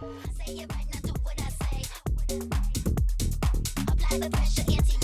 Say it right now, do what I say. Apply the pressure, anti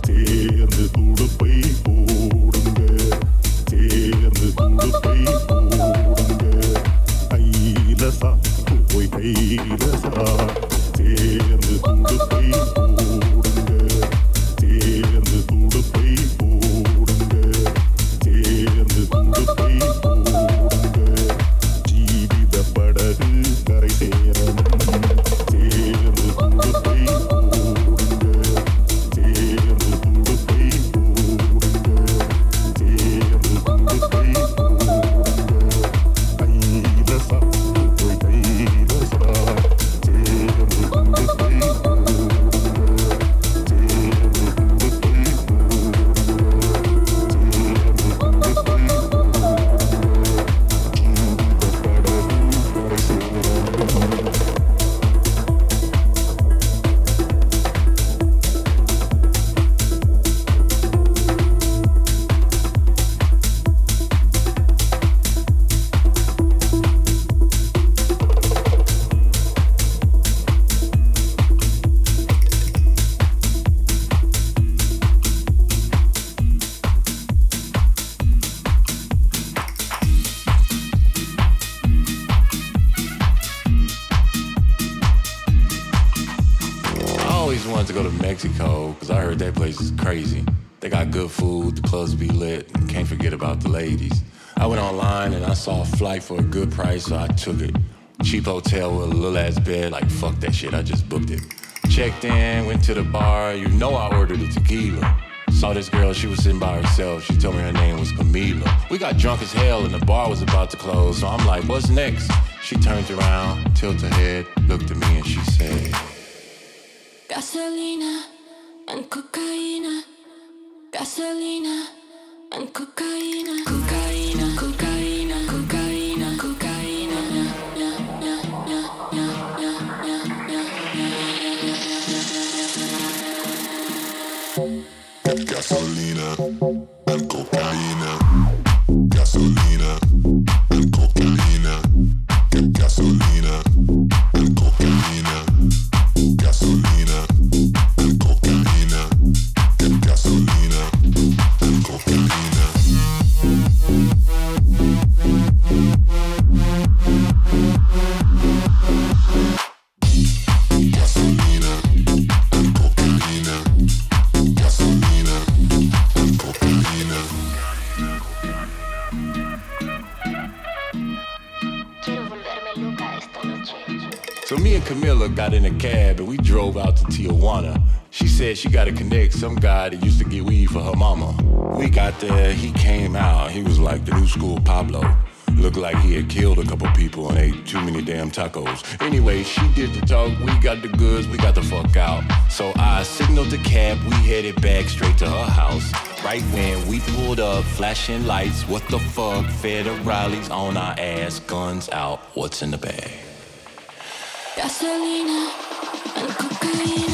சேர்ந்து துடுப்பை Mexico because I heard that place is crazy. They got good food, the clubs be lit, can't forget about the ladies. I went online and I saw a flight for a good price, so I took it. Cheap hotel with a little ass bed, like fuck that shit, I just booked it. Checked in, went to the bar, you know I ordered a tequila. Saw this girl, she was sitting by herself. She told me her name was Camila. We got drunk as hell and the bar was about to close, so I'm like, what's next? She turned around, tilted her head, looked at me, and she said, Gasolina and cocaína. Gasolina and cocaína. Cocaína, cocaína, cocaína, cocaína. Yeah, yeah, yeah, got in a cab and we drove out to Tijuana. She said she got to connect some guy that used to get weed for her mama. We got there, he came out. He was like the new school Pablo. Looked like he had killed a couple people and ate too many damn tacos. Anyway, she did the talk, we got the goods, we got the fuck out. So I signaled the cab, we headed back straight to her house. Right when we pulled up, flashing lights, what the fuck? Federales on our ass, guns out, what's in the bag? Gasolina and cocaína. Gasolina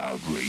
pump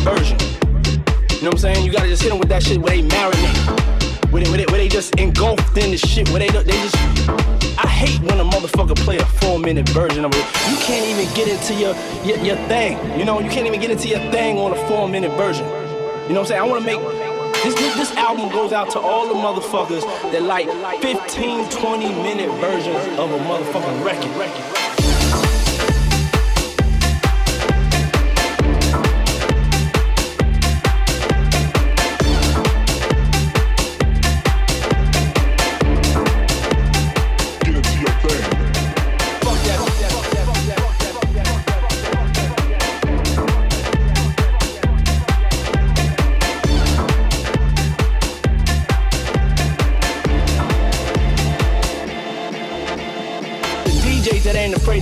version. You know what I'm saying? You gotta just hit them with that shit where they marinate. Where they, where they, where they just engulfed in the shit. Where they, they just. I hate when a motherfucker play a four minute version of it. You can't even get into your, your, your thing. You know, you can't even get into your thing on a four minute version. You know what I'm saying? I wanna make. This, this, this album goes out to all the motherfuckers that like 15, 20 minute versions of a motherfucking record.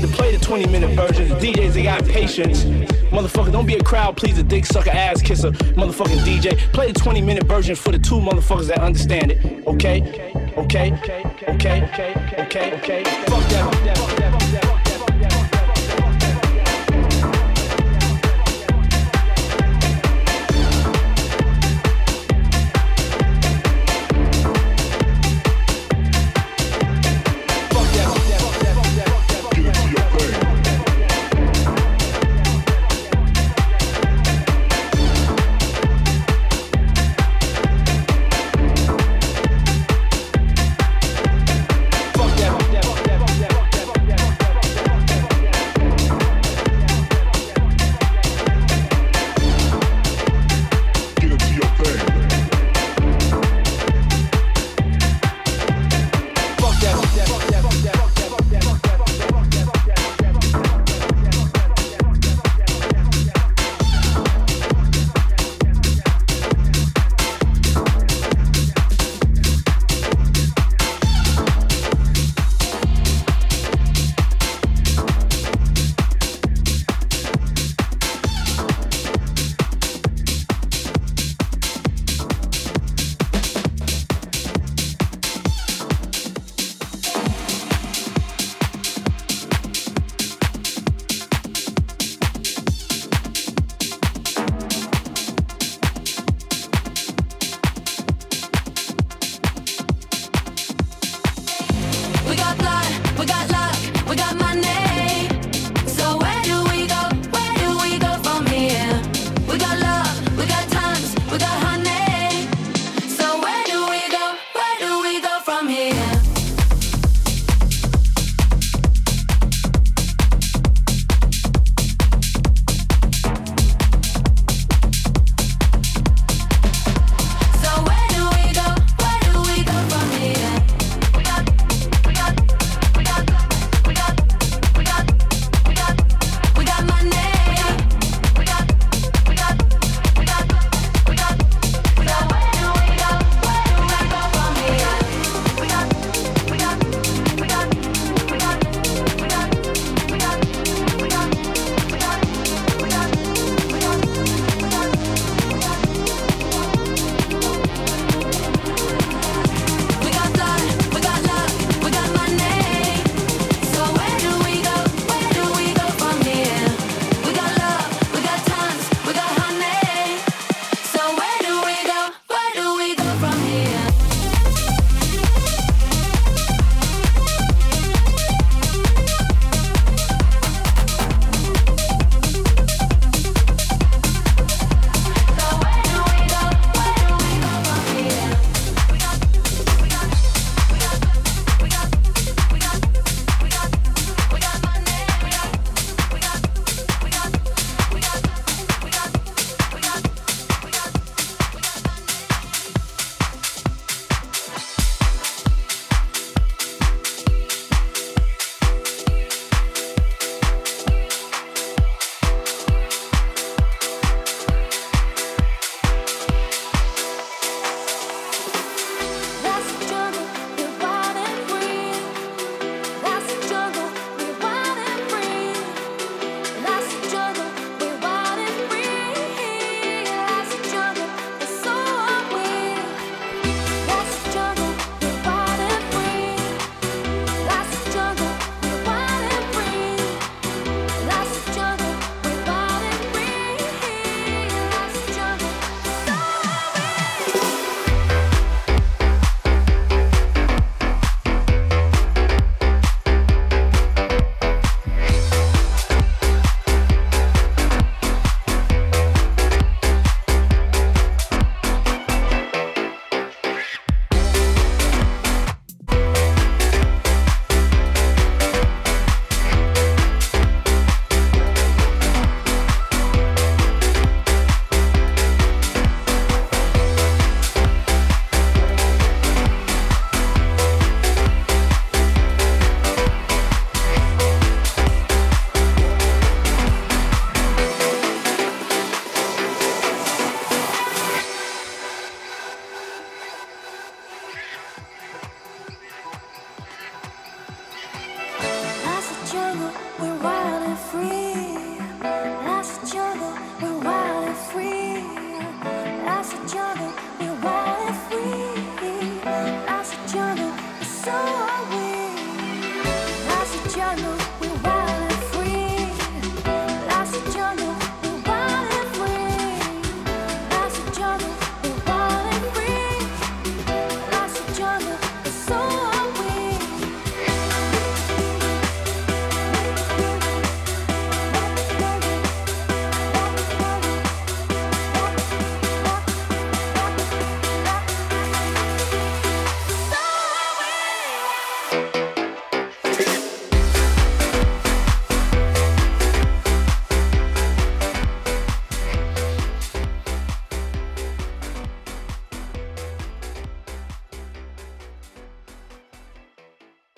That to play the 20 minute version, the DJs that got patience. Motherfucker, don't be a crowd pleaser, dick sucker, ass kisser, motherfucking DJ. Play the 20 minute version for the two motherfuckers that understand it. Okay? Okay? Okay? Okay? Okay? Okay? Fuck that.